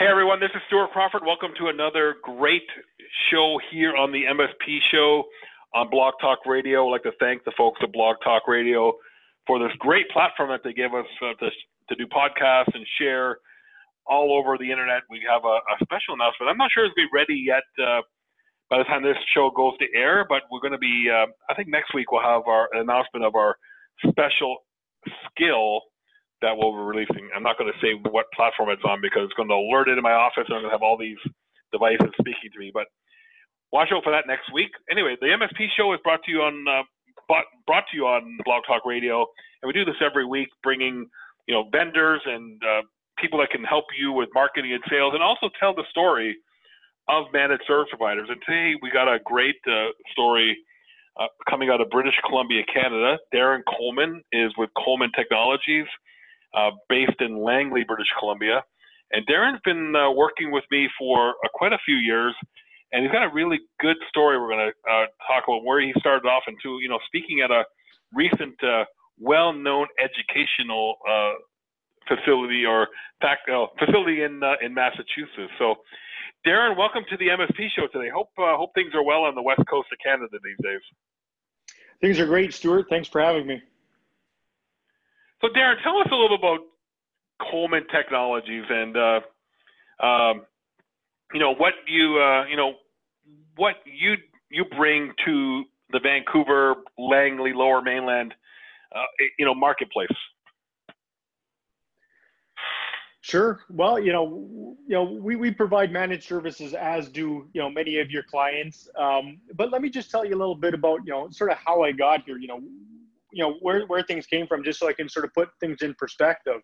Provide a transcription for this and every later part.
Hey everyone, this is Stuart Crawford. Welcome to another great show here on the MSP show on Blog Talk Radio. I'd like to thank the folks at Blog Talk Radio for this great platform that they give us uh, to, to do podcasts and share all over the internet. We have a, a special announcement. I'm not sure it's be ready yet uh, by the time this show goes to air, but we're going to be, uh, I think next week we'll have our announcement of our special skill that we'll be releasing. I'm not going to say what platform it's on because it's going to alert it in my office and I'm going to have all these devices speaking to me. But watch out for that next week. Anyway, the MSP show is brought to you on uh, brought to you on Blog Talk Radio, and we do this every week, bringing you know vendors and uh, people that can help you with marketing and sales, and also tell the story of managed service providers. And today we got a great uh, story. Uh, coming out of British Columbia, Canada, Darren Coleman is with Coleman Technologies uh, based in Langley, British Columbia. And Darren's been uh, working with me for uh, quite a few years, and he's got a really good story. We're going to uh, talk about where he started off into, you know, speaking at a recent, uh, well-known educational uh, facility or fact, facility in in Massachusetts. So, Darren, welcome to the MSP show today. Hope hope things are well on the west coast of Canada these days. Things are great, Stuart. Thanks for having me. So, Darren, tell us a little bit about Coleman Technologies and uh, um, you know what you uh, you know what you you bring to the Vancouver Langley Lower Mainland uh, you know marketplace. Sure. Well, you know, you know, we, we provide managed services as do you know many of your clients. Um, but let me just tell you a little bit about you know sort of how I got here. You know, you know where, where things came from just so i can sort of put things in perspective.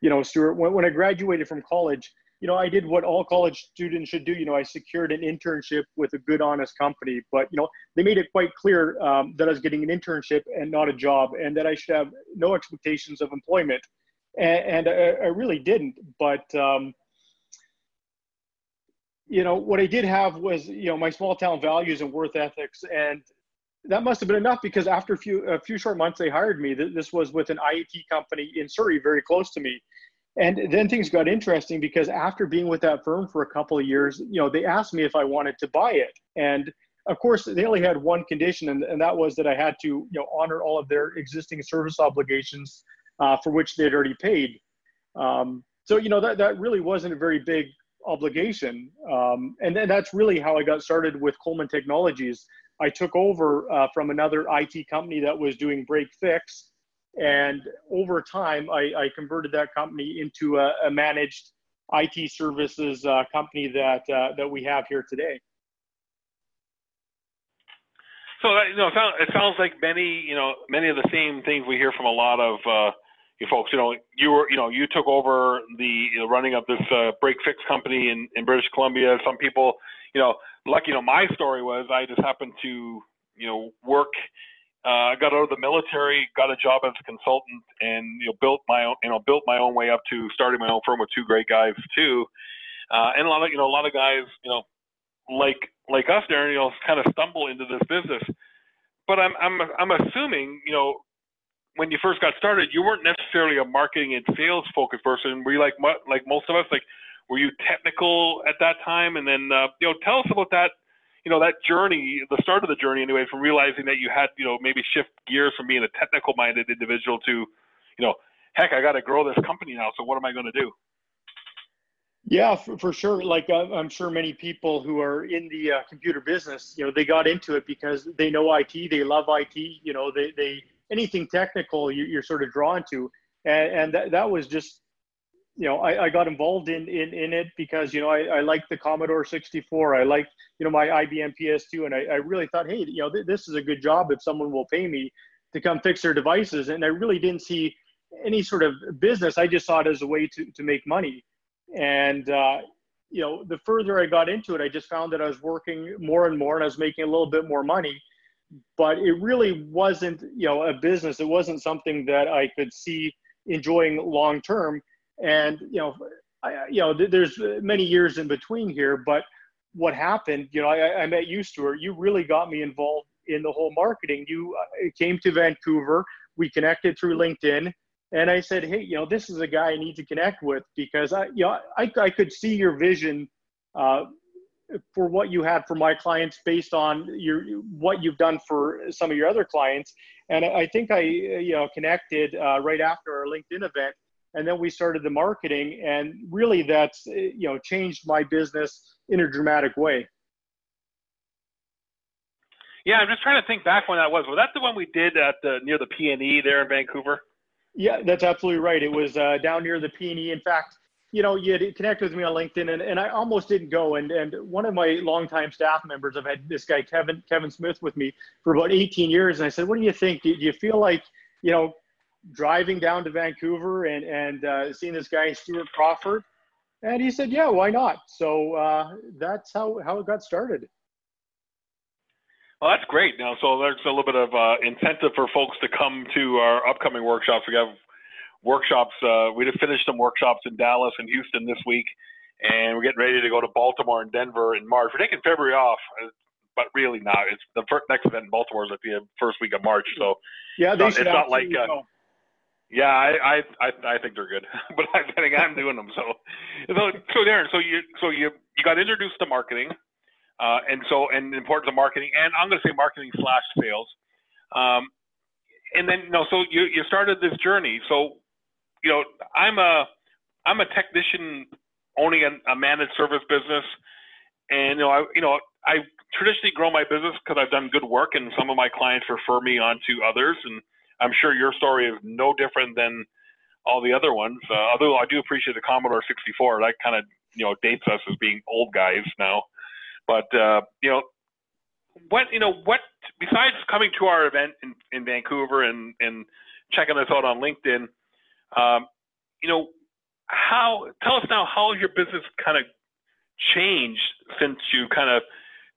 You know stuart when, when i graduated from college you know i did what all college students should do. You know i secured an internship with a good honest company but you know they made it quite clear um, that i was getting an internship and not a job and that i should have no expectations of employment and, and I, I, really didn't but um, you know what i did have was you know my small town values and worth ethics and that must have been enough because after a few a few short months they hired me. This was with an IoT company in Surrey, very close to me. And then things got interesting because after being with that firm for a couple of years, you know, they asked me if I wanted to buy it. And of course, they only had one condition, and, and that was that I had to, you know, honor all of their existing service obligations uh, for which they'd already paid. Um, so, you know, that, that really wasn't a very big obligation. Um, and then that's really how I got started with Coleman Technologies. I took over uh, from another IT company that was doing break fix. And over time, I, I converted that company into a, a managed IT services uh, company that, uh, that we have here today. So you know, it sounds like many, you know, many of the same things we hear from a lot of uh, you folks. You know, you were, you know, you took over the you know, running of this uh, break fix company in, in British Columbia. Some people, you know, lucky, you know, my story was I just happened to, you know, work. I uh, got out of the military, got a job as a consultant, and you know, built my own, you know, built my own way up to starting my own firm with two great guys too. Uh, and a lot of, you know, a lot of guys, you know, like like us, Darren, you know, kind of stumble into this business. But I'm I'm I'm assuming, you know, when you first got started, you weren't necessarily a marketing and sales focused person. Were you like like most of us, like were you technical at that time? And then, uh, you know, tell us about that, you know, that journey, the start of the journey anyway, from realizing that you had, you know, maybe shift gears from being a technical minded individual to, you know, heck, I got to grow this company now. So what am I going to do? Yeah, for, for sure. Like uh, I'm sure many people who are in the uh, computer business, you know, they got into it because they know IT, they love IT, you know, they, they anything technical you, are sort of drawn to. And, and that, that was just you know, I, I got involved in, in, in it because, you know, I, I liked the Commodore 64. I liked, you know, my IBM PS2. And I, I really thought, hey, you know, th- this is a good job if someone will pay me to come fix their devices. And I really didn't see any sort of business. I just saw it as a way to, to make money. And, uh, you know, the further I got into it, I just found that I was working more and more and I was making a little bit more money. But it really wasn't, you know, a business. It wasn't something that I could see enjoying long term and you know, I, you know, there's many years in between here, but what happened, you know, I, I met you, Stuart. You really got me involved in the whole marketing. You uh, came to Vancouver. We connected through LinkedIn, And I said, hey, you know, this is a guy I need to connect with because I, you know, I, I could see your vision uh, for what you had for my clients based on your what you've done for some of your other clients. And I think I, you know, connected uh, right after our LinkedIn event, and then we started the marketing, and really that's you know changed my business in a dramatic way. Yeah, I'm just trying to think back when that was. Was that the one we did at the near the PNE there in Vancouver? Yeah, that's absolutely right. It was uh, down near the PNE. In fact, you know, you had connected with me on LinkedIn, and, and I almost didn't go. And and one of my longtime staff members, I've had this guy Kevin Kevin Smith with me for about 18 years, and I said, "What do you think? Do you feel like, you know, driving down to Vancouver and and uh, seeing this guy Stuart Crawford?" And he said, "Yeah, why not?" So uh, that's how how it got started. Well, that's great. Now, so there's a little bit of uh, incentive for folks to come to our upcoming workshops. We have workshops. Uh, we just finished some workshops in Dallas and Houston this week, and we're getting ready to go to Baltimore and Denver in March. We're taking February off, uh, but really not. It's the first, next event in Baltimore is at the first week of March. So yeah, they it's not, it's not like. Uh, yeah, I, I I I think they're good, but I think I'm doing them. So, so so Darren, so you so you you got introduced to marketing. Uh, and so, and the importance of marketing, and I'm going to say marketing slash sales. Um, and then, know, so you, you started this journey. So, you know, I'm a, I'm a technician owning a, a managed service business. And, you know, I, you know, I traditionally grow my business because I've done good work and some of my clients refer me on to others. And I'm sure your story is no different than all the other ones. Uh, although I do appreciate the Commodore 64. That kind of, you know, dates us as being old guys now. But uh, you know, what you know, what besides coming to our event in, in Vancouver and and checking us out on LinkedIn, um, you know, how tell us now how your business kind of changed since you kind of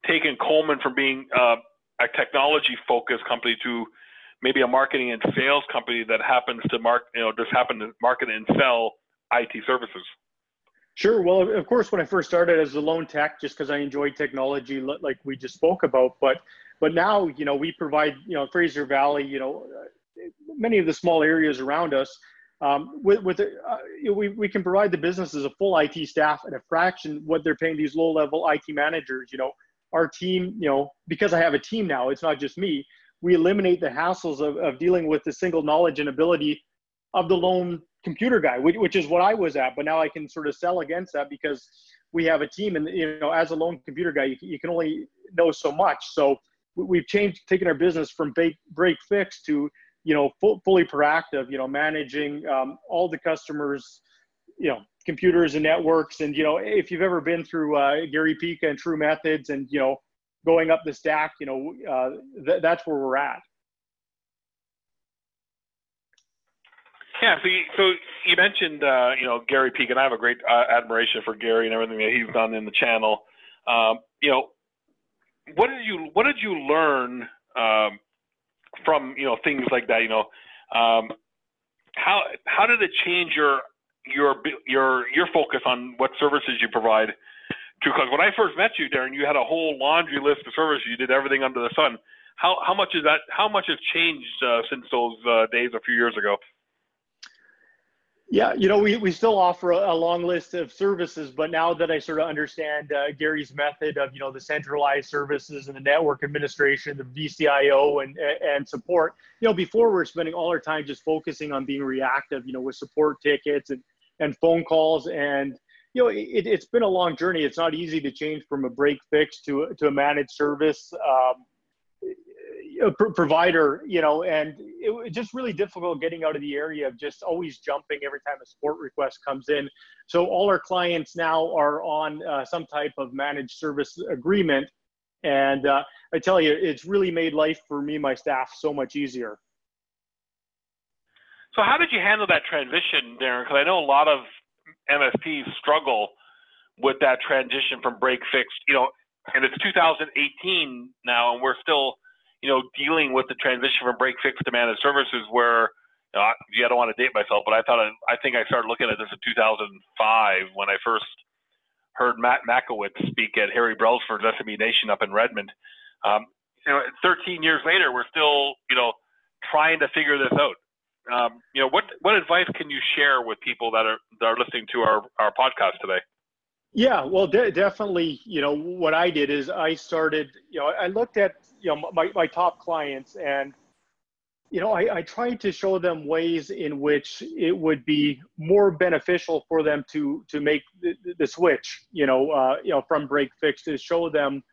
taken Coleman from being uh, a technology focused company to maybe a marketing and sales company that happens to mark you know just happen to market and sell IT services. Sure. Well, of course, when I first started as a lone tech, just because I enjoyed technology, like we just spoke about, but but now, you know, we provide, you know, Fraser Valley, you know, many of the small areas around us, um, with with uh, we we can provide the businesses a full IT staff at a fraction what they're paying these low level IT managers. You know, our team, you know, because I have a team now, it's not just me. We eliminate the hassles of, of dealing with the single knowledge and ability of the lone computer guy, which, which is what I was at. But now I can sort of sell against that because we have a team, and you know, as a lone computer guy, you, you can only know so much. So we've changed, taken our business from break, break fix to you know full, fully proactive. You know, managing um, all the customers, you know, computers and networks. And you know, if you've ever been through uh, Gary Pica and TruMethods, and you know, going up the stack, you know, uh, th- that's where we're at. Yeah, so you, so you mentioned uh, you know Gary Peak, and I have a great uh, admiration for Gary and everything that he's done in the channel. Um, you know, what did you what did you learn um, from you know things like that? You know, um, how how did it change your your your your focus on what services you provide? Because when I first met you, Darren, you had a whole laundry list of services. You did everything under the sun. How how much is that? How much has changed uh, since those uh, days a few years ago? Yeah, you know, we, we still offer a, a, long list of services, but now that I sort of understand uh, Gary's method of, you know, the centralized services and the network administration, the VCIO and, and support, you know, before we are spending all our time just focusing on being reactive, you know, with support tickets and, and phone calls. And, you know, it, has been a long journey. It's not easy to change from a break fix to, to a managed service. Um, provider, you know, and it just really difficult getting out of the area of just always jumping every time a support request comes in. So all our clients now are on uh, some type of managed service agreement. And uh, I tell you, it's really made life for me, and my staff, so much easier. So how did you handle that transition, Darren? Because I know a lot of MSPs struggle with that transition from break fix, you know, and it's 2018 now, and we're still you know, dealing with the transition from break fix to managed services where, you know, I, I don't want to date myself, but I thought, I, I think I started looking at this in 2005 when I first heard Matt Makowitz speak at Harry Brailsford's SMB Nation up in Redmond. Um, you know, 13 years later, we're still, you know, trying to figure this out. Um, you know, what what advice can you share with people that are that are listening to our our podcast today? Yeah, well, de- definitely. You know, what I did is I started. You know, I looked at you know my my top clients and you know, I, I tried to show them ways in which it would be more beneficial for them to to make the, the switch, you know, uh, you know, from break fix to show them,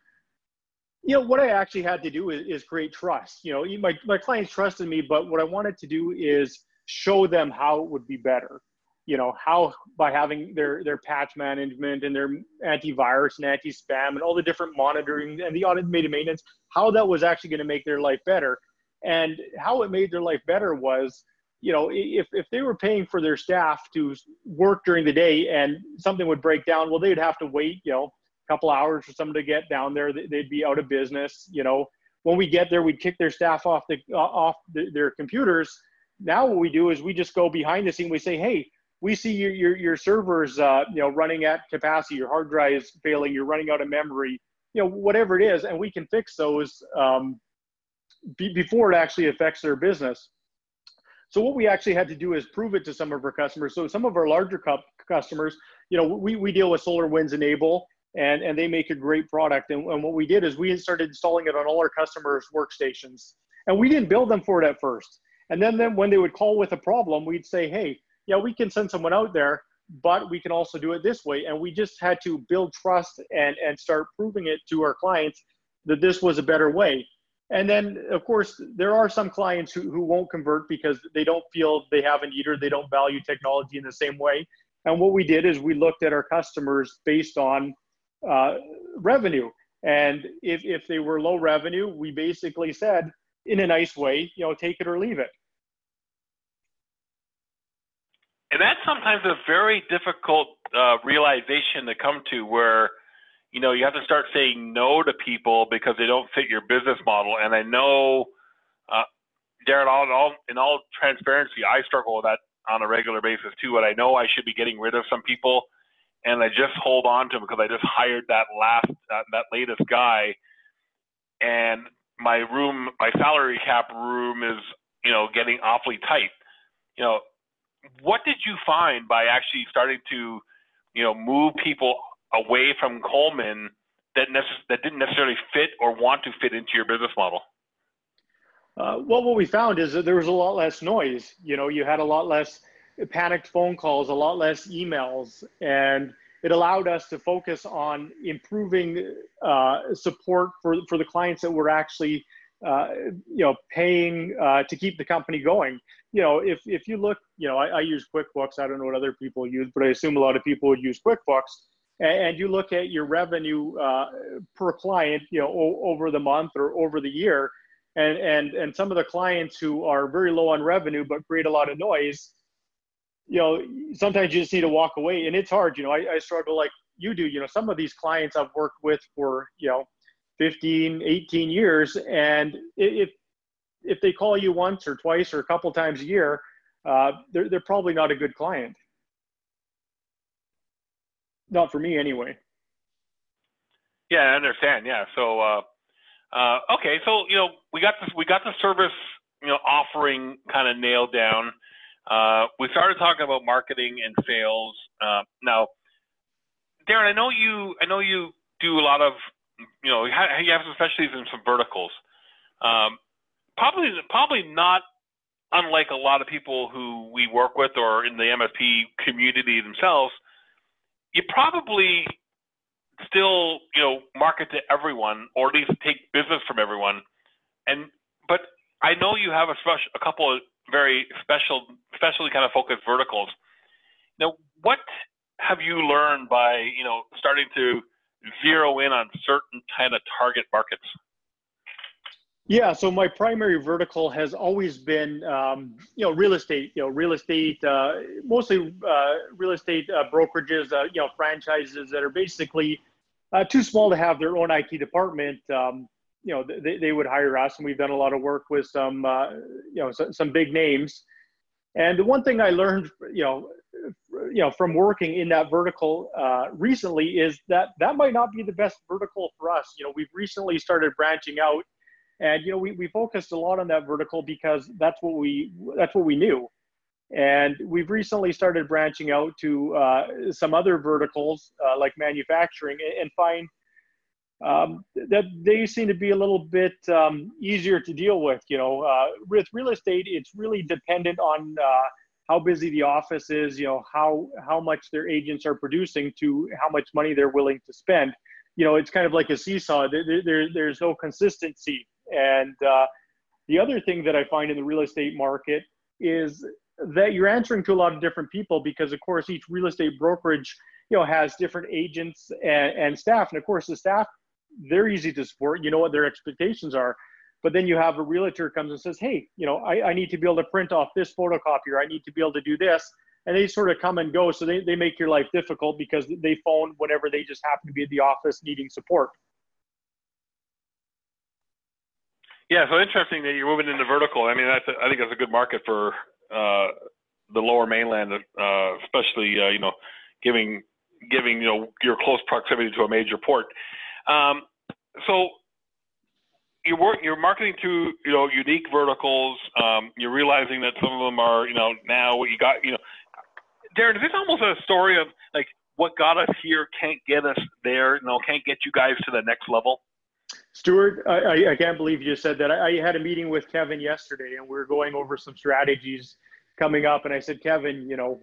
you know, what I actually had to do is, is create trust. You know, my my clients trusted me, but what I wanted to do is show them how it would be better. You know, how by having their their patch management and their antivirus and anti-spam and all the different monitoring and the automated maintenance, how that was actually going to make their life better and how it made their life better was, you know, if, if they were paying for their staff to work during the day and something would break down, well, they'd have to wait, you know, couple hours for someone to get down there. They'd be out of business. You know, when we get there, we'd kick their staff off the off the, their computers. Now what we do is we just go behind the scene. We say, hey, we see your your, your servers, uh, you know, running at capacity. Your hard drive is failing. You're running out of memory. You know, whatever it is, and we can fix those. Um, be, before it actually affects their business. So what we actually had to do is prove it to some of our customers. So some of our larger customers, you know, we, we deal with SolarWinds N-able and, and they make a great product. And, and what we did is we started installing it on all our customers' workstations. And we didn't build them for it at first. And then, then when they would call with a problem, we'd say, hey, yeah, we can send someone out there, but we can also do it this way. And we just had to build trust and, and start proving it to our clients that this was a better way. And then, of course, there are some clients who, who won't convert because they don't feel they have a need or they don't value technology in the same way. And what we did is we looked at our customers based on uh, revenue. And if, if they were low revenue, we basically said, in a nice way, you know, take it or leave it. And that's sometimes a very difficult uh, realization to come to where – you know, you have to start saying no to people because they don't fit your business model. And I know, uh, Darren, all, all, in all transparency, I struggle with that on a regular basis too. And I know I should be getting rid of some people, and I just hold on to them because I just hired that last, uh, that latest guy, and my room, my salary cap room is, you know, getting awfully tight. You know, what did you find by actually starting to, you know, move people away from Coleman that necess- that didn't necessarily fit or want to fit into your business model? Uh, well, what we found is that there was a lot less noise. You know, you had a lot less panicked phone calls, a lot less emails, and it allowed us to focus on improving uh, support for for the clients that were actually, uh, you know, paying uh, to keep the company going. You know, if if you look, you know, I, I use QuickBooks. I don't know what other people use, but I assume a lot of people would use QuickBooks and you look at your revenue uh, per client, you know, o- over the month or over the year, and and and some of the clients who are very low on revenue but create a lot of noise, you know, sometimes you just need to walk away, and it's hard. You know, I, I struggle like you do. You know, some of these clients I've worked with for you know, 15, 18 years, and if if they call you once or twice or a couple times a year, uh, they're they're probably not a good client not for me anyway. Yeah, I understand. Yeah. So, uh, uh, okay. So, you know, we got this, we got the service, you know, offering kind of nailed down. Uh, we started talking about marketing and sales. Uh, now, Darren, I know you, I know you do a lot of, you know, you have some specialties in some verticals. Um, probably, probably not unlike a lot of people who we work with or in the MSP community themselves you probably still, you know, market to everyone or at least take business from everyone. And but I know you have a special, a couple of very special, specially kind of focused verticals. Now, what have you learned by you know starting to zero in on certain kind of target markets? Yeah, so my primary vertical has always been, um, you know, real estate. You know, real estate, uh, mostly uh, real estate uh, brokerages. Uh, you know, franchises that are basically uh, too small to have their own IT department. Um, you know, they, they would hire us, and we've done a lot of work with some, uh, you know, some, some big names. And the one thing I learned, you know, you know, from working in that vertical recently is that that might not be the best vertical for us. You know, we've recently started branching out And you know, we, we focused a lot on that vertical because that's what we that's what we knew. And we've recently started branching out to uh, some other verticals uh, like manufacturing and find um, that they seem to be a little bit um, easier to deal with. You know, uh, with real estate, it's really dependent on uh, how busy the office is. You know, how how much their agents are producing to how much money they're willing to spend. You know, it's kind of like a seesaw. There, there there's no consistency. And uh, the other thing that I find in the real estate market is that you're answering to a lot of different people because, of course, each real estate brokerage you know has different agents and, and staff, and of course, the staff they're easy to support. You know what their expectations are. But then you have a realtor comes and says, hey, you know, I, I need to be able to print off this photocopier. I need to be able to do this. And they sort of come and go. So they, they make your life difficult because they phone whenever they just happen to be at the office needing support. Yeah, so interesting that you're moving into vertical. I mean, that's a, I think that's a good market for uh, the lower mainland, uh, especially uh, you know, giving giving you know your close proximity to a major port. Um, so you work, you're marketing to you know unique verticals. Um, you're realizing that some of them are you know now what you got you know. Darren, is this almost a story of like what got us here can't get us there? You know, can't get you guys to the next level. Stuart, I, I can't believe you said that. I, I had a meeting with Kevin yesterday, and we are going over some strategies coming up. And I said, Kevin, you know,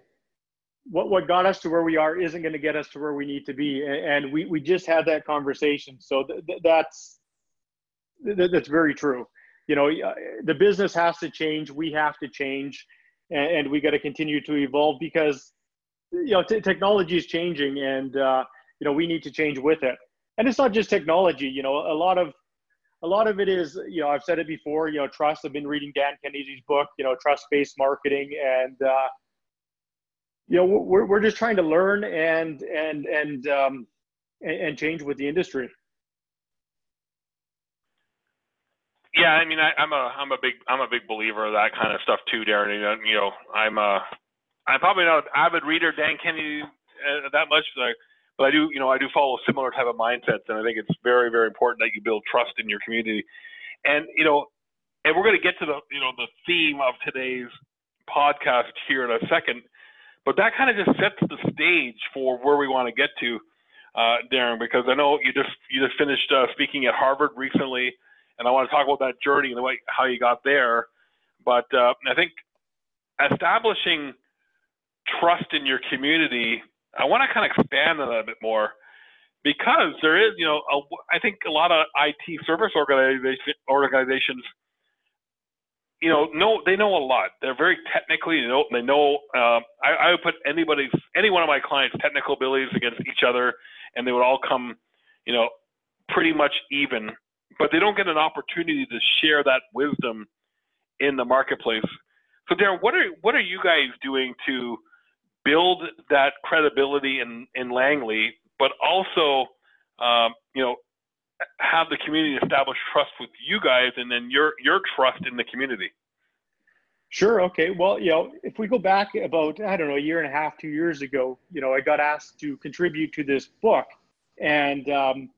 what what got us to where we are isn't going to get us to where we need to be. And we we just had that conversation. So th- th- that's th- that's very true. You know the business has to change. We have to change. And, and we got to continue to evolve because you know t- technology is changing and uh, you know we need to change with it. And it's not just technology. You know a lot of a lot of it is you know i've said it before you know trust. I've been reading dan kennedy's book you know trust based marketing. And uh, you know we're, we're just trying to learn and and and um, and, change with the industry. Yeah i mean I, i'm a i'm a big i'm a big believer of that kind of stuff too darren. You know i'm a i'm probably not an avid reader dan kennedy uh, that much but I, but I do you know i do follow similar type of mindsets and i think it's very very important that you build trust in your community. And you know and we're going to get to the you know the theme of today's podcast here in a second but that kind of just sets the stage for where we want to get to, uh, Darren, because I know you just you just finished uh, speaking at Harvard recently, and I want to talk about that journey and the way how you got there. But uh, I think establishing trust in your community, I want to kind of expand on that a bit more because there is, you know, a, I think a lot of IT service organization, organizations you know, know they know a lot. They're very technically, you know, they know. Uh, I, I would put anybody's, any one of my clients' technical abilities against each other, and they would all come, you know, pretty much even. But they don't get an opportunity to share that wisdom in the marketplace. So, Darren, what are what are you guys doing to build that credibility in in Langley, but also, um, you know, have the community establish trust with you guys and then your your trust in the community. Sure okay. Well you know if we go back about i don't know a year and a half two years ago you know i got asked to contribute to this book. And um,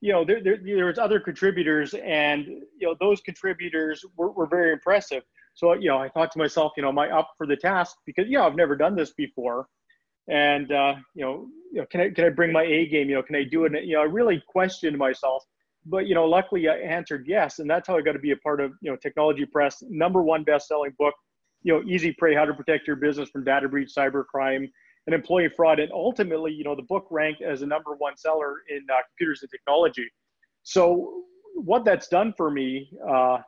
you know there, there, there was other contributors and you know those contributors were, were very impressive. So you know i thought to myself you know am i up for the task? Because yeah i've never done this before and uh, you know, you know, can I can I bring my A game? You know, can I do it? You know, I really questioned myself, but you know, luckily I answered yes, and that's how I got to be a part of you know Technology Press, number one best-selling book. You know, Easy Prey: How to Protect Your Business from Data Breach, Cybercrime, and Employee Fraud, and ultimately, you know, the book ranked as a number one seller in uh, computers and technology. So, what that's done for me. Uh,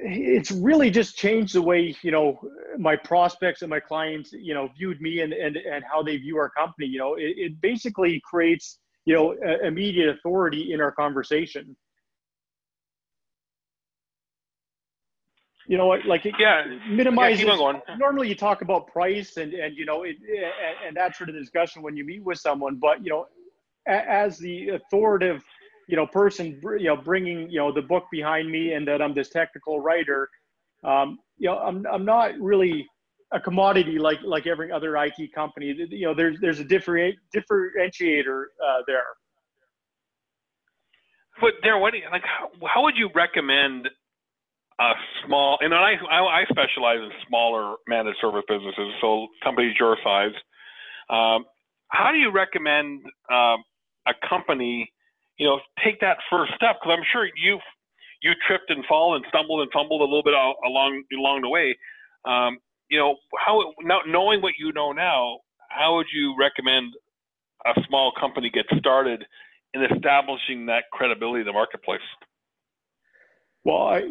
it's really just changed the way you know my prospects and my clients you know viewed me and and, and how they view our company you know. It, it basically creates you know immediate authority in our conversation. You know like it yeah. minimizes yeah, normally you talk about price and and you know it and, and that sort of discussion when you meet with someone but you know as the authoritative you know person you know bringing you know the book behind me and that I'm this technical writer um, you know I'm I'm not really a commodity like like every other IT company you know there's there's a different differentiator uh, there but Darren, what do you, like? How, how would you recommend a small? And I, I, I specialize in smaller managed service businesses, so companies your size. Um, how do you recommend um, a company, you know, take that first step? Because I'm sure you you tripped and fall and stumbled and fumbled a little bit along along the way. Um, you know, how now knowing what you know now, how would you recommend a small company get started in establishing that credibility in the marketplace? Well, I,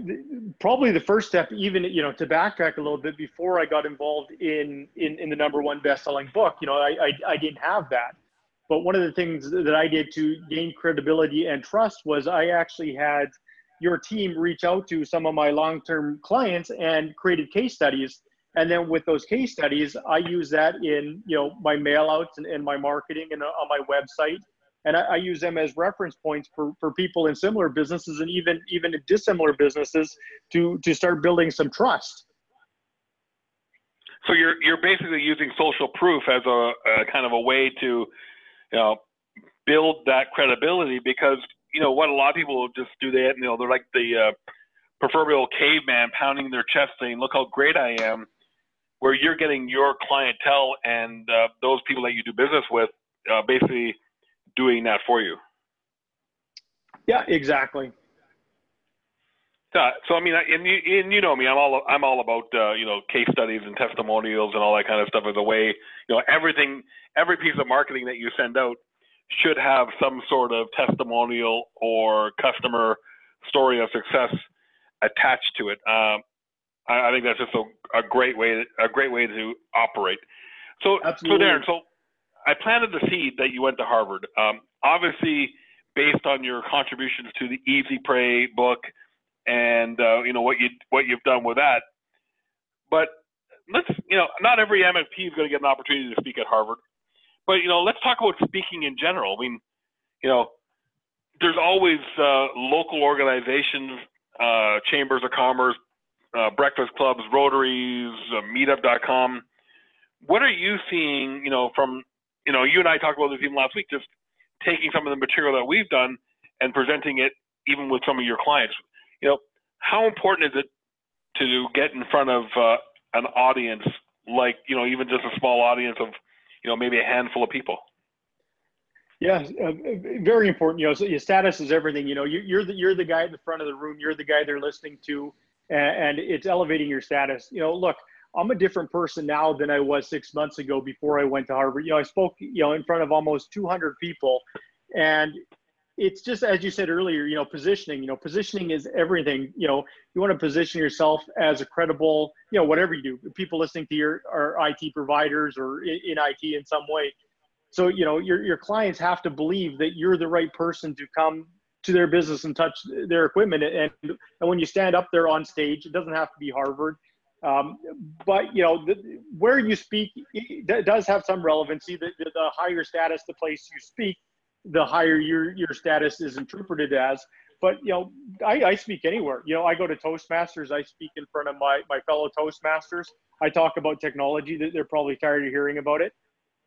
probably the first step, even you know, to backtrack a little bit, before I got involved in in, in the number one best-selling book, you know, I, I, I didn't have that. But one of the things that I did to gain credibility and trust was I actually had your team reach out to some of my long-term clients and created case studies. And then with those case studies, I use that in you know my mailouts and, and my marketing and uh, on my website and I, I, use them as reference points for, for people in similar businesses and even even in dissimilar businesses to to start building some trust. So you're you're basically using social proof as a, a kind of a way to, you know, build that credibility because you know what a lot of people just do that you know they're like the uh, proverbial caveman pounding their chest saying look how great I am, where you're getting your clientele and uh, those people that you do business with uh, basically doing that for you. Yeah, exactly. Uh, so I mean, and you, and you know me, I'm all I'm all about uh, you know case studies and testimonials and all that kind of stuff as a way, you know, everything, every piece of marketing that you send out should have some sort of testimonial or customer story of success attached to it. Um, I, I, think that's just a, a, great way, a great way to operate. So, Absolutely. so Darren, so I planted the seed that you went to Harvard. Um, obviously, based on your contributions to the Easy Prey book and uh, you know what you what you've done with that. But let's you know, not every MSP is going to get an opportunity to speak at Harvard. But you know, let's talk about speaking in general. I mean, you know, there's always uh, local organizations, uh, chambers of commerce, uh, breakfast clubs, Rotaries, uh, Meetup.com. What are you seeing, you know, from you know, you and I talked about this even last week, just taking some of the material that we've done and presenting it even with some of your clients. You know, how important is it to get in front of uh, an audience like, you know, even just a small audience of, you know, maybe a handful of people? Yeah, uh, very important. You know, so your status is everything. You know, you, are the you're the guy at the front of the room. You're the guy they're listening to, and, and it's elevating your status. You know, look, I'm a different person now than I was six months ago before I went to Harvard. You know, I spoke, you know, in front of almost 200 people, and it's just as you said earlier. You know, positioning. You know, positioning is everything. You know, you want to position yourself as a credible. You know, whatever you do, people listening to your our IT providers or in, IT in some way. So you know, your your clients have to believe that you're the right person to come to their business and touch their equipment. And, and when you stand up there on stage, it doesn't have to be Harvard. Um, but you know, the, where you speak does have some relevancy. The, the, higher status the place you speak, the higher your your status is interpreted as. But you know, I, I speak anywhere. You know, I go to Toastmasters. I speak in front of my my fellow Toastmasters. I talk about technology. That they're probably tired of hearing about it.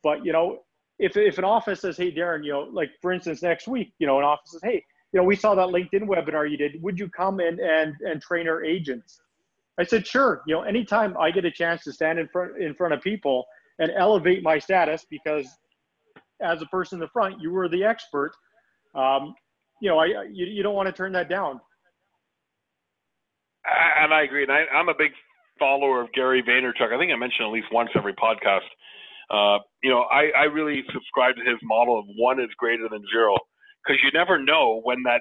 But you know, if if an office says, "Hey, Darren," you know, like for instance, next week, you know, an office says, "Hey, you know, we saw that LinkedIn webinar you did. Would you come in and and train our agents?" I said, sure. You know, anytime I get a chance to stand in front in front of people and elevate my status, because as a person in the front, you were the expert. Um, you know, I you, you don't want to turn that down. And I agree. And I, I'm a big follower of Gary Vaynerchuk. I think I mentioned at least once every podcast. Uh, you know, I, I really subscribe to his model of one is greater than zero because you never know when that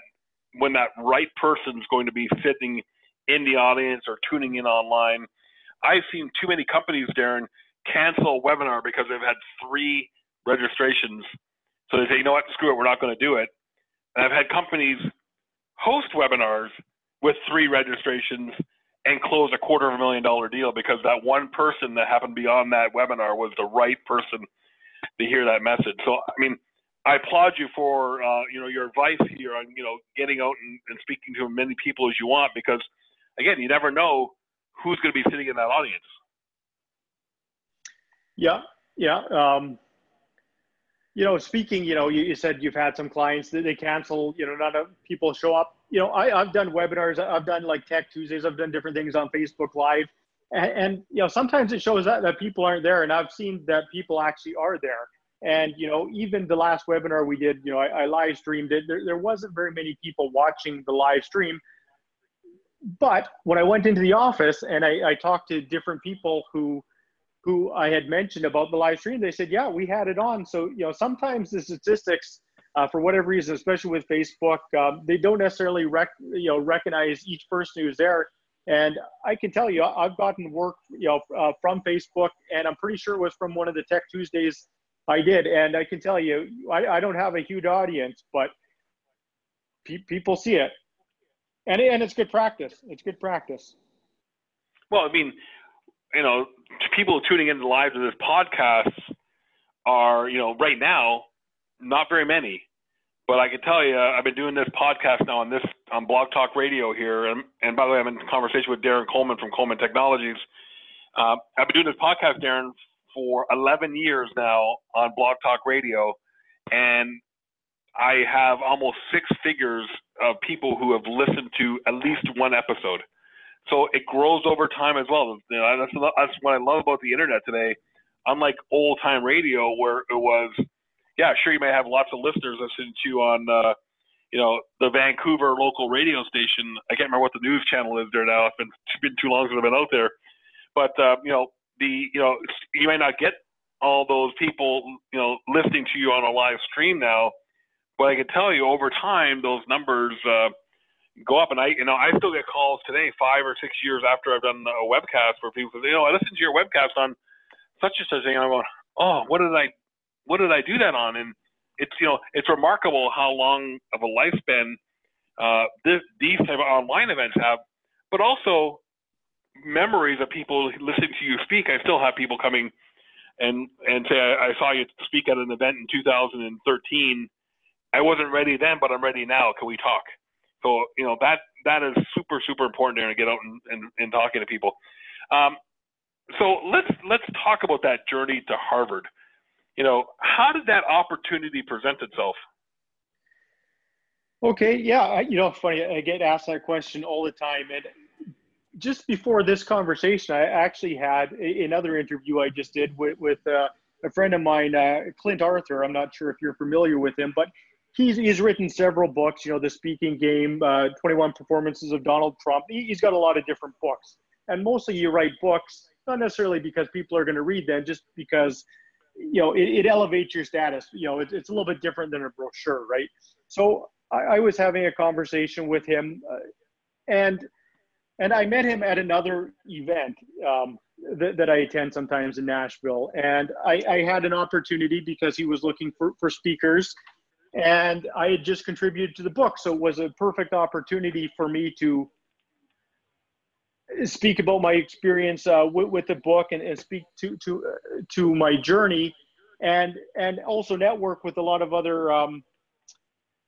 when that right person's going to be sitting – in the audience or tuning in online. I've seen too many companies, Darren, cancel a webinar because they've had three registrations. So they say, you know what, screw it, we're not going to do it. And I've had companies host webinars with three registrations and close a quarter of a million dollar deal because that one person that happened to be on that webinar was the right person to hear that message. So, I mean, I applaud you for uh, you know your advice here on you know getting out and, and speaking to as many people as you want because again, you never know who's going to be sitting in that audience. Yeah, yeah, um, you know, speaking, you know, you, you, said you've had some clients that they cancel, you know, not a, people show up. You know, I, I've done webinars, I've done like Tech Tuesdays, I've done different things on Facebook Live. And, and you know, sometimes it shows that, that people aren't there. And I've seen that people actually are there. And, you know, even the last webinar we did, you know, I, I live streamed it. There, there wasn't very many people watching the live stream. But when I went into the office and I, I talked to different people who, who I had mentioned about the live stream, they said, yeah, we had it on. So, you know, sometimes the statistics, uh, for whatever reason, especially with Facebook, um, they don't necessarily rec- you know recognize each person who's there. And I can tell you, I've gotten work, you know, uh, from Facebook, and I'm pretty sure it was from one of the Tech Tuesdays I did. And I can tell you, I, I don't have a huge audience, but pe- people see it, and and it's good practice. It's good practice. Well, I mean, you know, people tuning into live to this podcast are, you know, right now, not very many. But I can tell you, I've been doing this podcast now on this on Blog Talk Radio here, and, and by the way, I'm in conversation with Darren Coleman from Coleman Technologies. Uh, I've been doing this podcast, Darren, for 11 years now on Blog Talk Radio, and I have almost six figures of people who have listened to at least one episode. So it grows over time as well. You know, that's, that's what I love about the internet today. Unlike old time radio, where it was, yeah, sure, you may have lots of listeners listening to you on, uh, you know, the Vancouver local radio station. I can't remember what the news channel is there now. It's been, been too long since I've been out there. But, uh, you know, the, you know, you may not get all those people, you know, listening to you on a live stream now. But I can tell you over time, those numbers, uh, go up. And I, you know, I still get calls today, five or six years after I've done a webcast, where people say, you know, I listened to your webcast on such and such thing, and I'm going, oh, what did I, what did I do that on? And it's, you know, it's remarkable how long of a lifespan uh, this, these type of online events have, but also memories of people listening to you speak. I still have people coming and and say, I, I saw you speak at an event in 2013. I wasn't ready then, but I'm ready now. Can we talk? So you know that that is super super important to get out and, and, and talking to people. Um, so let's let's talk about that journey to Harvard. You know, how did that opportunity present itself? Okay, yeah, you know, funny. I get asked that question all the time, and just before this conversation, I actually had another interview I just did with with uh, a friend of mine, uh, Clint Arthur. I'm not sure if you're familiar with him, but he's he's written several books. You know, The Speaking Game, uh, 21 Performances of Donald Trump. He, has got a lot of different books, and mostly you write books not necessarily because people are going to read them, just because you know it, it elevates your status. You know, it, it's a little bit different than a brochure, right? So I, I was having a conversation with him, uh, and and I met him at another event. Um, that, that, I attend sometimes in Nashville. And I, I, had an opportunity because he was looking for, for speakers and I had just contributed to the book, so it was a perfect opportunity for me to speak about my experience uh, with, with, the book and, and speak to to uh, to my journey, and and also network with a lot of other um,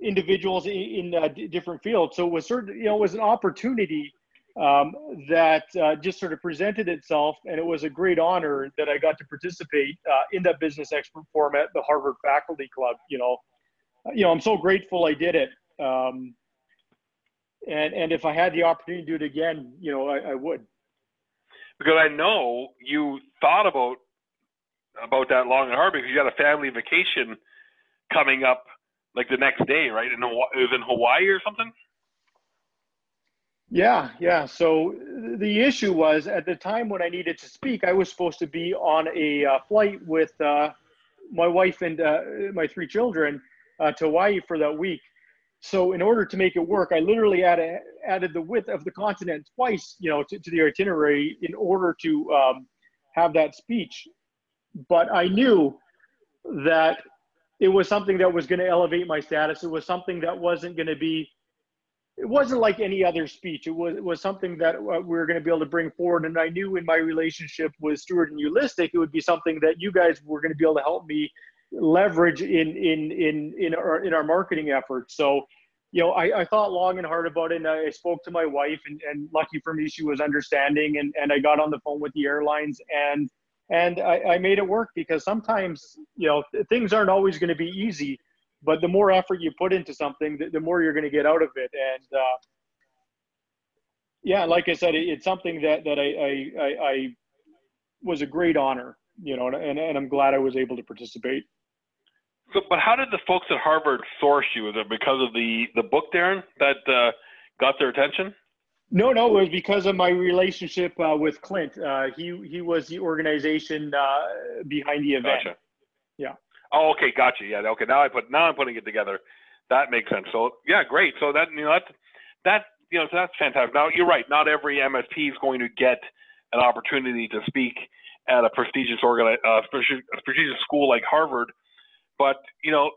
individuals in, in uh, d- different fields. So it was sort of you know it was an opportunity um, that uh, just sort of presented itself, and it was a great honor that I got to participate uh, in that business expert forum at the Harvard Faculty Club. You know, you know, I'm so grateful I did it. Um, and and if I had the opportunity to do it again, you know, I, I would. Because I know you thought about about that long and hard because you had a family vacation coming up like the next day, right? In Hawaii, it was in Hawaii or something. Yeah, yeah. So the issue was at the time when I needed to speak, I was supposed to be on a uh, flight with uh, my wife and uh, my three children, uh, to Hawaii for that week. So in order to make it work, I literally added, added the width of the continent twice, you know, to, to the itinerary in order to um, have that speech. But I knew that it was something that was going to elevate my status. It was something that wasn't going to be, it wasn't like any other speech. It was, it was something that uh, we were going to be able to bring forward. And I knew in my relationship with Stuart and Ulistic, it would be something that you guys were going to be able to help me leverage in in in in our in our marketing efforts. So, you know, I, I thought long and hard about it, and I spoke to my wife, and, and lucky for me, she was understanding, and and I got on the phone with the airlines, and and I, I made it work because sometimes you know things aren't always going to be easy, but the more effort you put into something, the, the more you're going to get out of it. And uh, yeah, like I said, it, it's something that that I, I, I was a great honor, you know, and, and I'm glad I was able to participate. So, but how did the folks at Harvard source you? Was it because of the the book, Darren, that uh, got their attention? No, no, it was because of my relationship uh, with Clint. Uh, he he was the organization uh, behind the event. Gotcha. Yeah. Oh, okay, gotcha. Yeah, okay. Now I put now I'm putting it together. That makes sense. So yeah, great. So that you know that that you know so that's fantastic. Now you're right. Not every MSP is going to get an opportunity to speak at a prestigious organ uh, prestigious school like Harvard, but you know,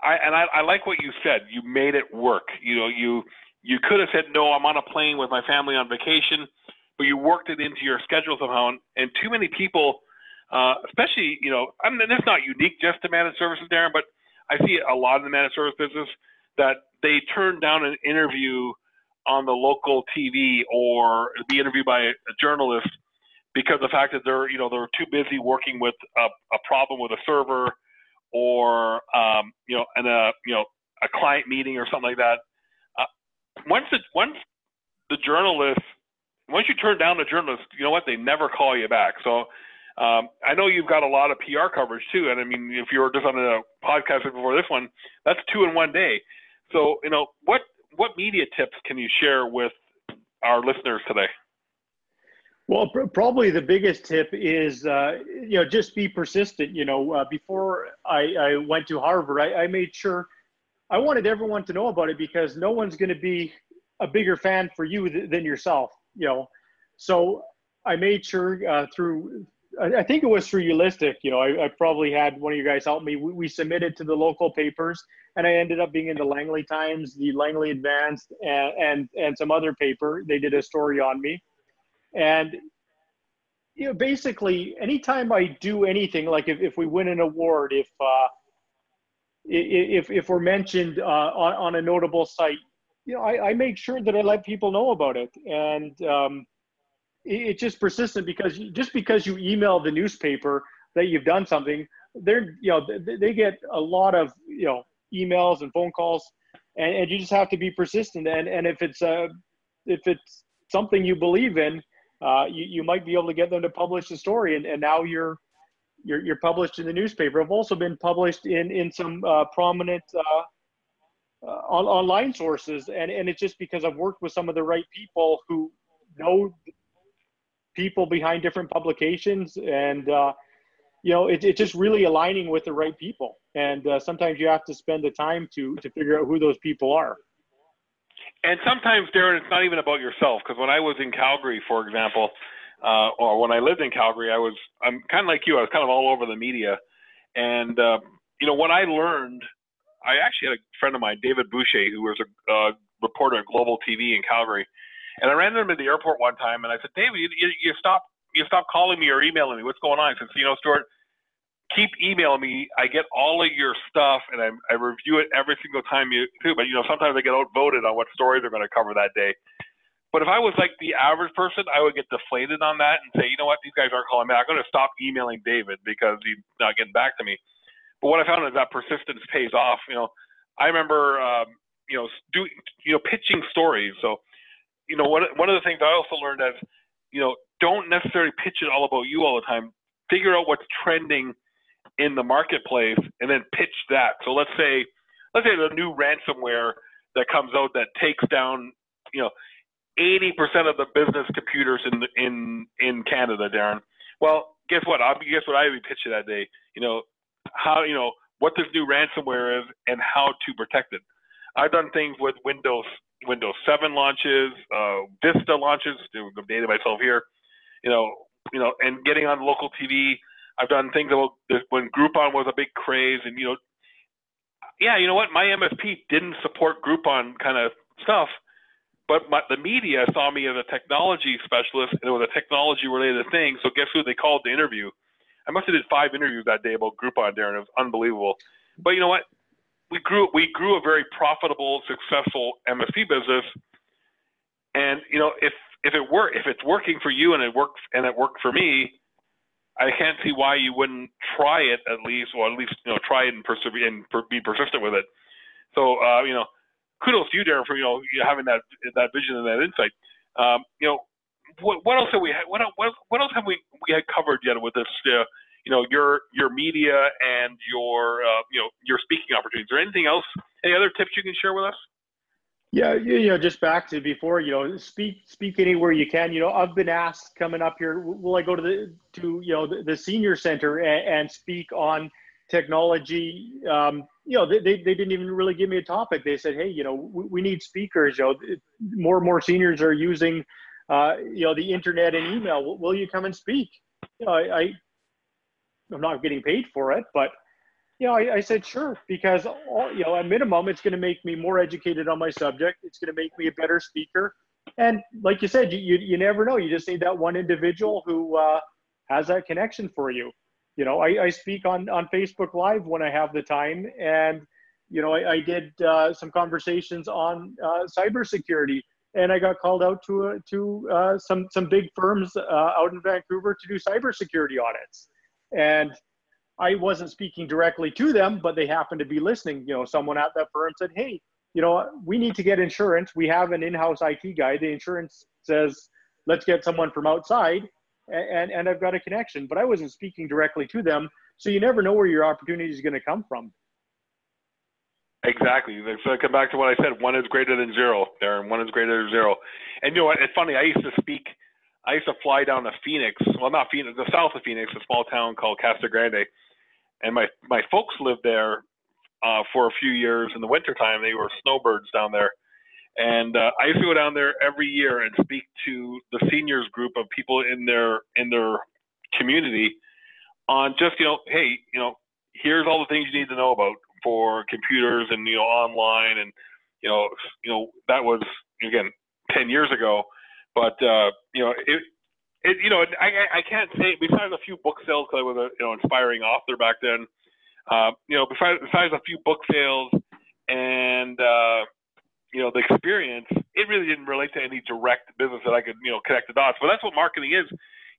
I and I, I like what you said. You made it work. You know, you you could have said, no, I'm on a plane with my family on vacation, but you worked it into your schedule somehow. And, and too many people, uh, especially, you know, I mean, that's not unique just to managed services, Darren, but I see it a lot in the managed service business that they turn down an interview on the local TV or be interviewed by a journalist because the fact that they're, you know, they're too busy working with a, a problem with a server or, um, you know, and a, you know, a client meeting or something like that once the once the journalist once you turn down the journalist, you know what? They never call you back. So um, I know you've got a lot of PR coverage too, and I mean, if you were just on a podcast before this one, that's two in one day. So you know what what media tips can you share with our listeners today? Well, pr- probably the biggest tip is, uh, you know, just be persistent. You know, uh, before I, I, went to Harvard, I, I, made sure I wanted everyone to know about it because no one's going to be a bigger fan for you th- than yourself, you know. So I made sure uh, through, I, I, think it was through Ulistic, you know, I, I, probably had one of you guys help me. We, we, submitted to the local papers and I ended up being in the Langley Times, the Langley Advance, and, and, and some other paper. They did a story on me. And, you know, basically, anytime I do anything, like if, if we win an award, if, uh, if if we're mentioned uh, on, on a notable site, you know, I, I make sure that I let people know about it, and um, it, it's just persistent because just because you email the newspaper that you've done something, they're you know they, they get a lot of you know emails and phone calls, and, and you just have to be persistent. And and if it's a uh, if it's something you believe in, uh, you, you might be able to get them to publish the story, and, and now you're you're, you're published in the newspaper. I've also been published in in some uh, prominent uh, uh, on, online sources, and and it's just because I've worked with some of the right people who know people behind different publications, and uh, you know it, it's just really aligning with the right people. And sometimes you have to spend the time to to figure out who those people are. And sometimes, Darren, it's not even about yourself. Because when I was in Calgary, for example, uh, or when I lived in Calgary, I was I'm kind of like you. I was kind of all over the media, and uh, you know what I learned. I actually had a friend of mine, David Boucher, who was a uh, reporter at Global TV in Calgary, and I ran into him at the airport one time, and I said, David, you, you, you stop you stop calling me or emailing me. What's going on? He said, you know, Stuart, keep emailing me. I get all of your stuff, and I, I review it every single time you do. But you know, sometimes I get outvoted on what stories they're going to cover that day. But if I was like the average person, I would get deflated on that and say, you know what, these guys aren't calling me. I'm going to stop emailing David because he's not getting back to me. But what I found is that persistence pays off. You know, I remember, um, you know, do you know pitching stories. So, you know, one one of the things I also learned is, you know, don't necessarily pitch it all about you all the time. Figure out what's trending in the marketplace and then pitch that. So let's say, let's say the new ransomware that comes out that takes down, you know, 80% of the business computers in in in Canada, Darren. Well, guess what? I guess what I would pitch that day. You know how you know what this new ransomware is and how to protect it. I've done things with Windows Windows 7 launches, uh, Vista launches. To data myself here, you know, you know, and getting on local TV. I've done things about when Groupon was a big craze, and you know, yeah, you know what? My MSP didn't support Groupon kind of stuff but my, the media saw me as a technology specialist, and it was a technology related thing. So guess who they called to interview? I must have did five interviews that day about Groupon, Darren. It was unbelievable. But you know what? We grew we grew a very profitable, successful MSP business. And you know, if if it were if it's working for you and it works and it worked for me, I can't see why you wouldn't try it at least, or at least you know try it and persevere and per, be persistent with it. So uh, you know, kudos to you, Darren, for you know having that that vision and that insight. Um, you know, what, what else have we what, what, what else have we we had covered yet with this? Uh, you know, your your media and your uh, you know your speaking opportunities. Or anything else? Any other tips you can share with us? Yeah, you know, just back to before, you know, speak speak anywhere you can. You know, I've been asked coming up here, will I go to the to you know the, the senior center and, and, speak on technology? Um, you know, they, they, they didn't even really give me a topic. They said, hey, you know, we, we need speakers. You know, more and more seniors are using, uh, you know, the internet and email. Will you come and speak? You know, I, I I'm not getting paid for it, but know, I, I said sure because all, you know, at minimum, it's going to make me more educated on my subject. It's going to make me a better speaker. And like you said, you, you, you never know. You just need that one individual who uh, has that connection for you. You know, I, I speak on on Facebook Live when I have the time, and you know, I, I did uh, some conversations on uh, cybersecurity, and I got called out to uh, to uh, some some big firms uh, out in Vancouver to do cybersecurity audits, and I wasn't speaking directly to them, but they happened to be listening. You know, someone at that firm said, "Hey, you know, we need to get insurance. We have an in-house IT guy. The insurance says let's get someone from outside." And, and I've got a connection, but I wasn't speaking directly to them. So you never know where your opportunity is going to come from. Exactly. So I come back to what I said. One is greater than zero, Darren. One is greater than zero. And you know what? It's funny. I used to speak. I used to fly down to Phoenix. Well, not Phoenix, the south of Phoenix, a small town called Casa Grande and my my folks lived there uh, for a few years in the wintertime. They were snowbirds down there, and uh, I used to go down there every year and speak to the seniors group of people in their in their community on just you know, hey, you know, here's all the things you need to know about for computers and you know online and you know you know that was again 10 years ago but uh you know it it, you know, I, I can't say besides a few book sales because I was a you know inspiring author back then. Uh, you know, besides besides a few book sales and uh, you know the experience, it really didn't relate to any direct business that I could you know connect the dots. But that's what marketing is.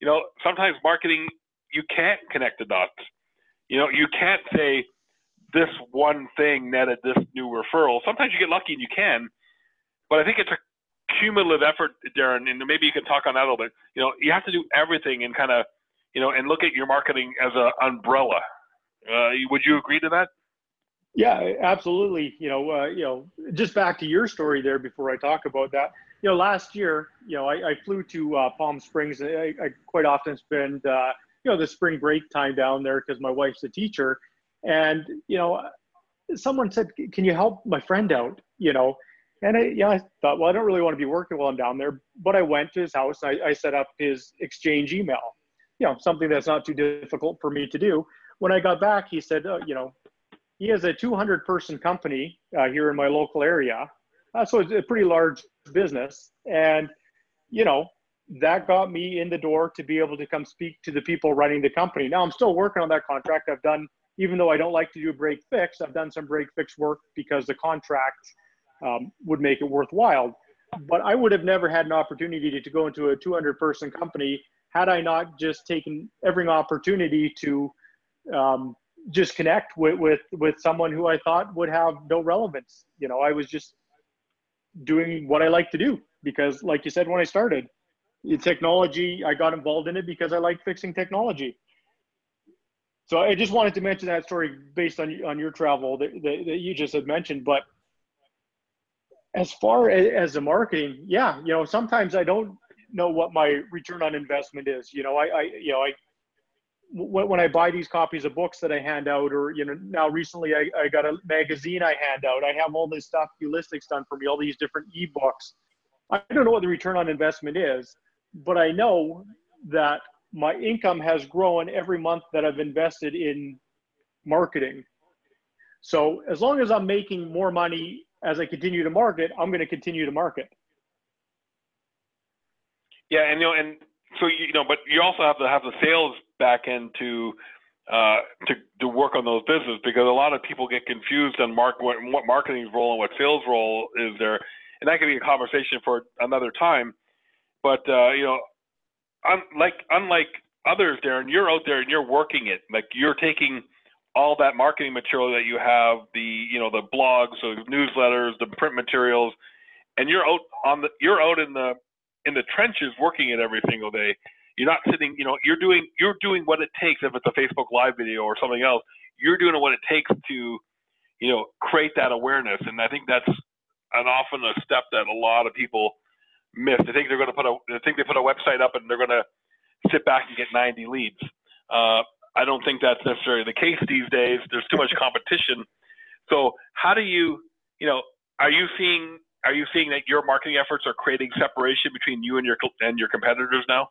You know, sometimes marketing you can't connect the dots. You know, you can't say this one thing netted this new referral. Sometimes you get lucky and you can, but I think it's a cumulative effort, Darren, and maybe you can talk on that a little bit. You know, you have to do everything and kind of, you know, and look at your marketing as an umbrella. Uh, would you agree to that? Yeah, absolutely. You know, uh, you know, just back to your story there before I talk about that. You know, last year, you know, I, I flew to uh, Palm Springs. I, I, quite often spend, uh, you know, the spring break time down there because my wife's a teacher. And you know, someone said, "Can you help my friend out?" You know, and I, yeah, I thought, well, I don't really want to be working while I'm down there. But I went to his house. I, I set up his exchange email. You know, something that's not too difficult for me to do. When I got back, he said, oh, you know, he has a 200 person company uh, here in my local area. Uh, so it's a pretty large business. And, you know, that got me in the door to be able to come speak to the people running the company. Now I'm still working on that contract. I've done, even though I don't like to do break fix, I've done some break fix work because the contract um, would make it worthwhile. But I would have never had an opportunity to, go into a 200 person company had I not just taken every opportunity to um, just connect with, with, with someone who I thought would have no relevance. You know, I was just doing what I like to do because, like you said, when I started, technology, I got involved in it because I like fixing technology. So I just wanted to mention that story based on on your travel that, that, that you just had mentioned. But as far as, the marketing, yeah, you know, sometimes I don't know what my return on investment is. You know, I, I you know, I when, when I buy these copies of books that I hand out, or you know, now recently I, I got a magazine I hand out. I have all this stuff, Ulistics done for me, all these different ebooks. I don't know what the return on investment is, but I know that my income has grown every month that I've invested in marketing. So as long as I'm making more money as I continue to market, I'm going to continue to market. Yeah, and you know, and so you know, but you also have to have the sales back end to uh, to to work on those businesses because a lot of people get confused on mark what, what marketing's role and what sales role is there, and that could be a conversation for another time. But uh, you know, unlike unlike others, Darren, you're out there and you're working it. Like you're taking all that marketing material that you have, the you know the blogs, the newsletters, the print materials, and you're out on the you're out in the in the trenches working it every single day. You're not sitting, you know, you're doing you're doing what it takes if it's a Facebook live video or something else. You're doing what it takes to, you know, create that awareness. And I think that's an often a step that a lot of people miss. They think they're going to put a they think they put a website up and they're going to sit back and get 90 leads. Uh, I don't think that's necessarily the case these days. There's too much competition. So how do you, you know, are you seeing are you seeing that your marketing efforts are creating separation between you and your and your competitors now?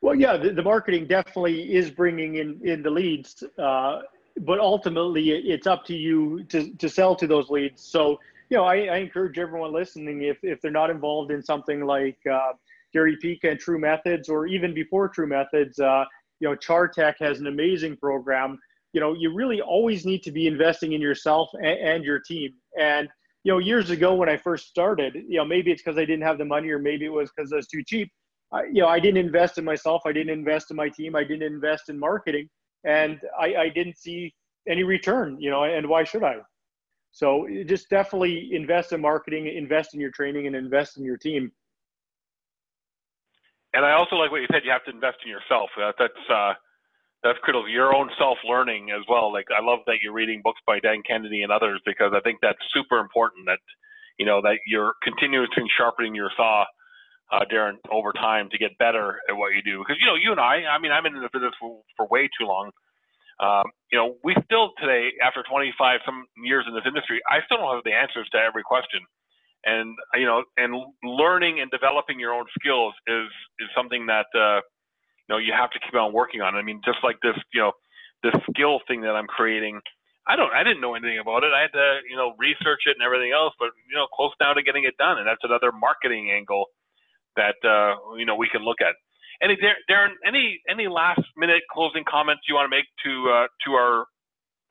Well, yeah, the, the marketing definitely is bringing in in the leads, uh, but ultimately it's up to you to to sell to those leads. So, you know, I, I encourage everyone listening if if they're not involved in something like uh, Gary Pica and TruMethods, or even before TruMethods, uh, you know, Chartec has an amazing program. You know, you really always need to be investing in yourself and, and your team. And you know, years ago when I first started, you know, maybe it's because I didn't have the money, or maybe it was because I was too cheap. I, you know, I didn't invest in myself. I didn't invest in my team. I didn't invest in marketing, and I, I didn't see any return. You know, and why should I? So just definitely invest in marketing, invest in your training, and invest in your team. And I also like what you said. You have to invest in yourself. That, that's uh, that's critical. Your own self learning as well. Like I love that you're reading books by Dan Kennedy and others because I think that's super important. That you know that you're continuously sharpening your saw, uh, Darren, over time to get better at what you do. Because you know you and I. I mean, I'm in the business for, for way too long. Um, you know, we still today, after 25 some years in this industry, I still don't have the answers to every question and you know and learning and developing your own skills is is something that uh, you know you have to keep on working on. I mean, just like this, you know, this skill thing that I'm creating. I don't. I didn't know anything about it. I had to, you know, research it and everything else. But you know, close down to getting it done, and that's another marketing angle that uh, you know we can look at. Any Darren, any any last minute closing comments you want to make to uh, to our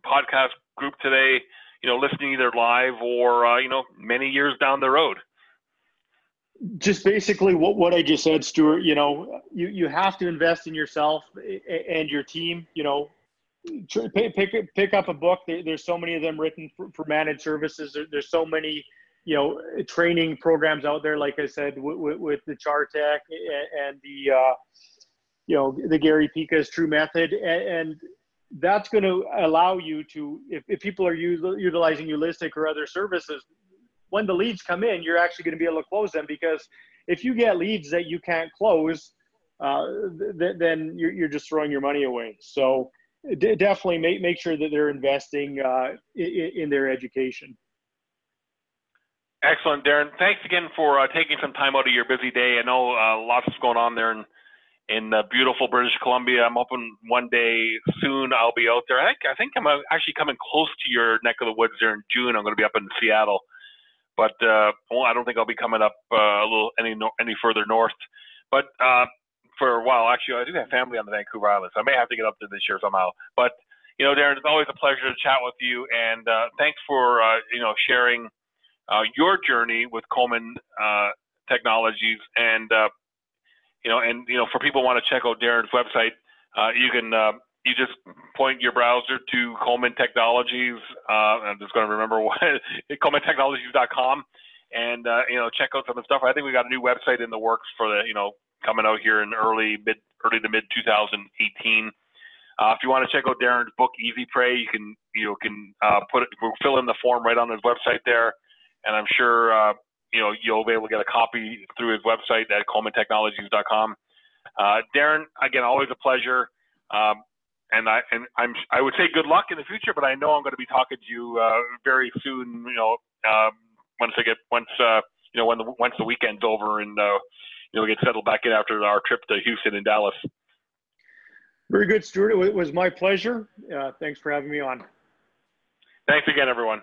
podcast group today? You know, listening either live or uh, you know many years down the road? Just basically what, what I just said, Stuart. You know, you, you have to invest in yourself and your team. You know, pick pick, pick up a book. there's so many of them written for, for managed services. There, there's so many you know training programs out there. Like I said, with, with the Chartec and the uh, you know the Gary Pica's TruMethod and, and that's going to allow you to, if, if people are utilizing Ulistic or other services, when the leads come in, you're actually going to be able to close them because if you get leads that you can't close, uh, th- then you're, you're just throwing your money away. So d- definitely make, make sure that they're investing uh, in, in, their education. Excellent, Darren. Thanks again for uh, taking some time out of your busy day. I know uh, lots is going on there, and in uh, beautiful British Columbia. I'm hoping one day soon I'll be out there. I think I think I'm uh, actually coming close to your neck of the woods there in June. I'm going to be up in Seattle, but uh, well, I don't think I'll be coming up uh, a little any any further north. But uh, for a while, actually, I do have family on the Vancouver Island, so I may have to get up there this year somehow. But you know, Darren, it's always a pleasure to chat with you, and uh, thanks for uh, you know sharing uh, your journey with Coleman uh, Technologies and uh, you know, and you know, for people who want to check out Darren's website, uh, you can uh, you just point your browser to Coleman Technologies. Uh, I'm just going to remember what ColemanTechnologies.com, and uh, you know, check out some of the stuff. I think we got a new website in the works for the you know coming out here in early mid early to mid 2018. Uh, if you want to check out Darren's book Easy Prey, you can you know can uh, put it fill in the form right on his website there, and I'm sure uh, you know, you'll be able to get a copy through his website at colemantechnologies.com. Uh, Darren, again, always a pleasure. Um, and I and I'm I would say good luck in the future, but I know I'm going to be talking to you uh, very soon. You know, um, once I get once uh, you know when the once the weekend's over and uh, you know we get settled back in after our trip to Houston and Dallas. Very good, Stuart. It was my pleasure. Uh, thanks for having me on. Thanks again, everyone.